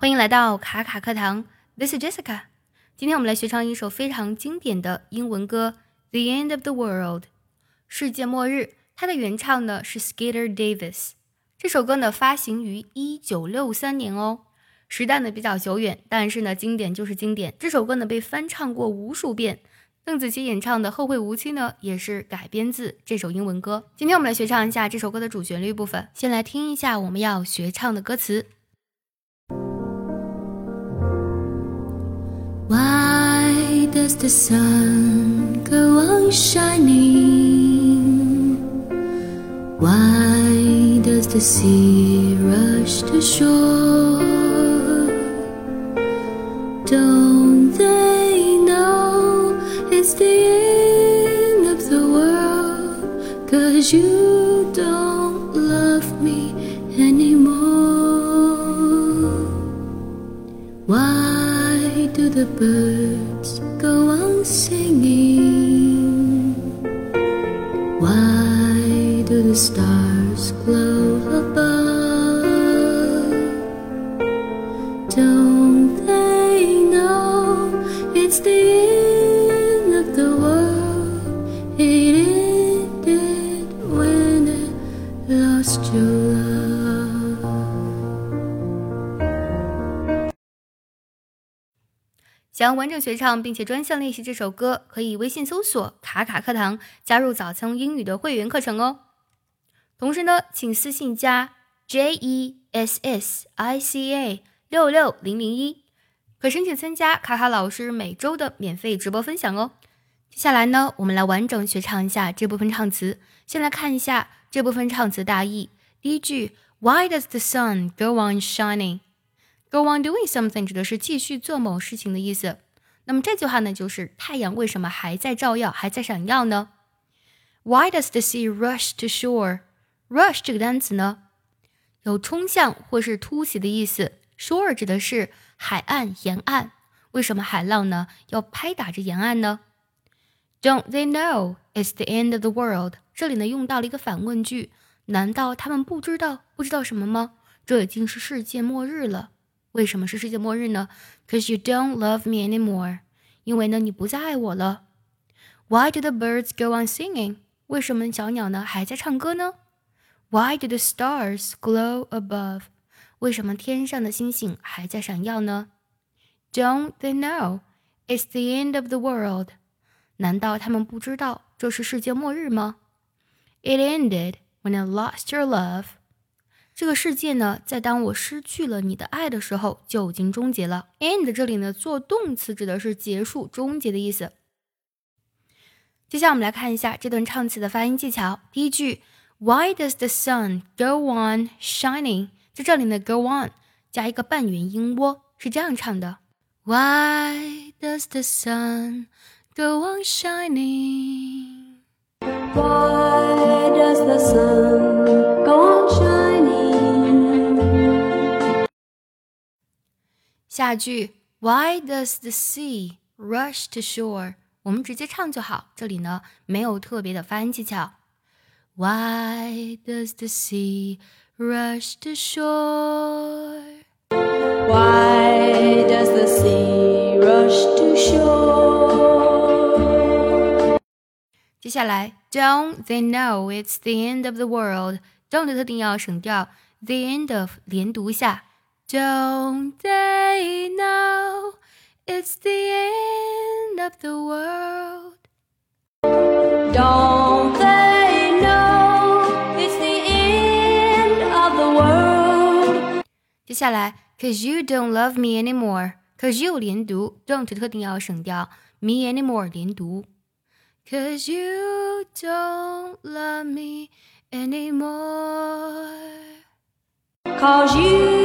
欢迎来到卡卡课堂，This is Jessica。今天我们来学唱一首非常经典的英文歌《The End of the World》，世界末日。它的原唱呢是 Skeeter Davis。这首歌呢发行于一九六三年哦，时代呢比较久远，但是呢经典就是经典。这首歌呢被翻唱过无数遍。邓紫棋演唱的《后会无期》呢也是改编自这首英文歌。今天我们来学唱一下这首歌的主旋律部分。先来听一下我们要学唱的歌词。Does the sun go on shining? Why does the sea rush to shore? Don't they know it's the end of the world? Cause you don't do the birds go on singing? Why do the stars glow above? Don't 想要完整学唱并且专项练习这首歌，可以微信搜索“卡卡课堂”，加入早餐英语的会员课程哦。同时呢，请私信加 J E S S I C A 六六零零一，可申请参加卡卡老师每周的免费直播分享哦。接下来呢，我们来完整学唱一下这部分唱词。先来看一下这部分唱词大意。第一句，Why does the sun go on shining？Go on doing something 指的是继续做某事情的意思。那么这句话呢，就是太阳为什么还在照耀，还在闪耀呢？Why does the sea rush to shore? Rush 这个单词呢，有冲向或是突袭的意思。Shore 指的是海岸、沿岸。为什么海浪呢要拍打着沿岸呢？Don't they know it's the end of the world？这里呢用到了一个反问句，难道他们不知道？不知道什么吗？这已经是世界末日了。为什么是世界末日呢？Cause you don't love me anymore，因为呢你不再爱我了。Why do the birds go on singing？为什么小鸟呢还在唱歌呢？Why do the stars glow above？为什么天上的星星还在闪耀呢？Don't they know it's the end of the world？难道他们不知道这是世界末日吗？It ended when I lost your love。 这个世界呢，在当我失去了你的爱的时候，就已经终结了。End 这里呢，做动词指的是结束、终结的意思。接下来我们来看一下这段唱词的发音技巧。第一句，Why does the sun go on shining？在这里呢，go on 加一个半元音窝，是这样唱的：Why does the sun go on shining？下句，Why does the sea rush to shore？我们直接唱就好，这里呢没有特别的发音技巧。Why does the sea rush to shore？ Why does the sea rush to shore? 接下来，Don't they know it's the end of the world？Don't 特定要省掉，the end of 连读下。Don't they know it's the end of the world？ Don't they know it's the end of the world? 接下来，Cause you don't love me anymore，Cause you 连读，don't 特定要省掉，me anymore 连读。Cause you don't love me anymore。 Cause you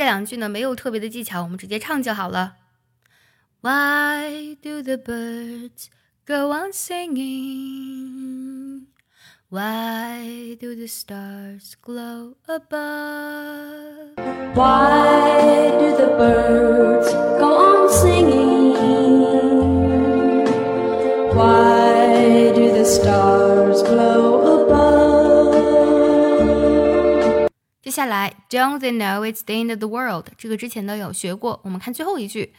这两句呢，没有特别的技巧，我们直接唱就好了。Why do the birds go on singing? Why do the stars glow above? Why do the 下来，Don't they know it's the end of the world？这个之前呢有学过，我们看最后一句，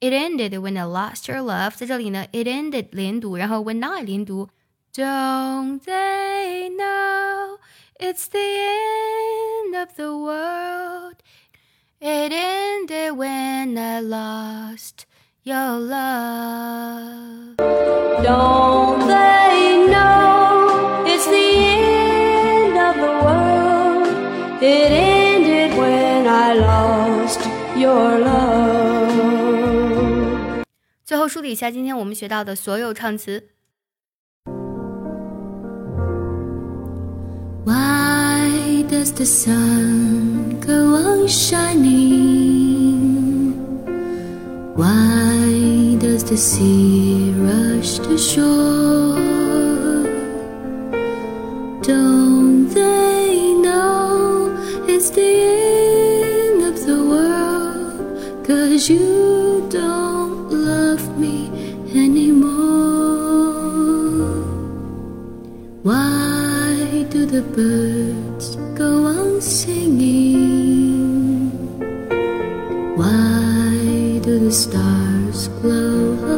It ended when I lost your love。在这里呢，It ended 连读，然后 when I 连读。Don't they know it's the end of the world? It ended when I lost your love. Don't they know 后梳理一下今天我们学到的所有唱词。Why does the sun go on shining? Why does the sea rush to shore? Don't you don't love me anymore. Why do the birds go on singing? Why do the stars glow?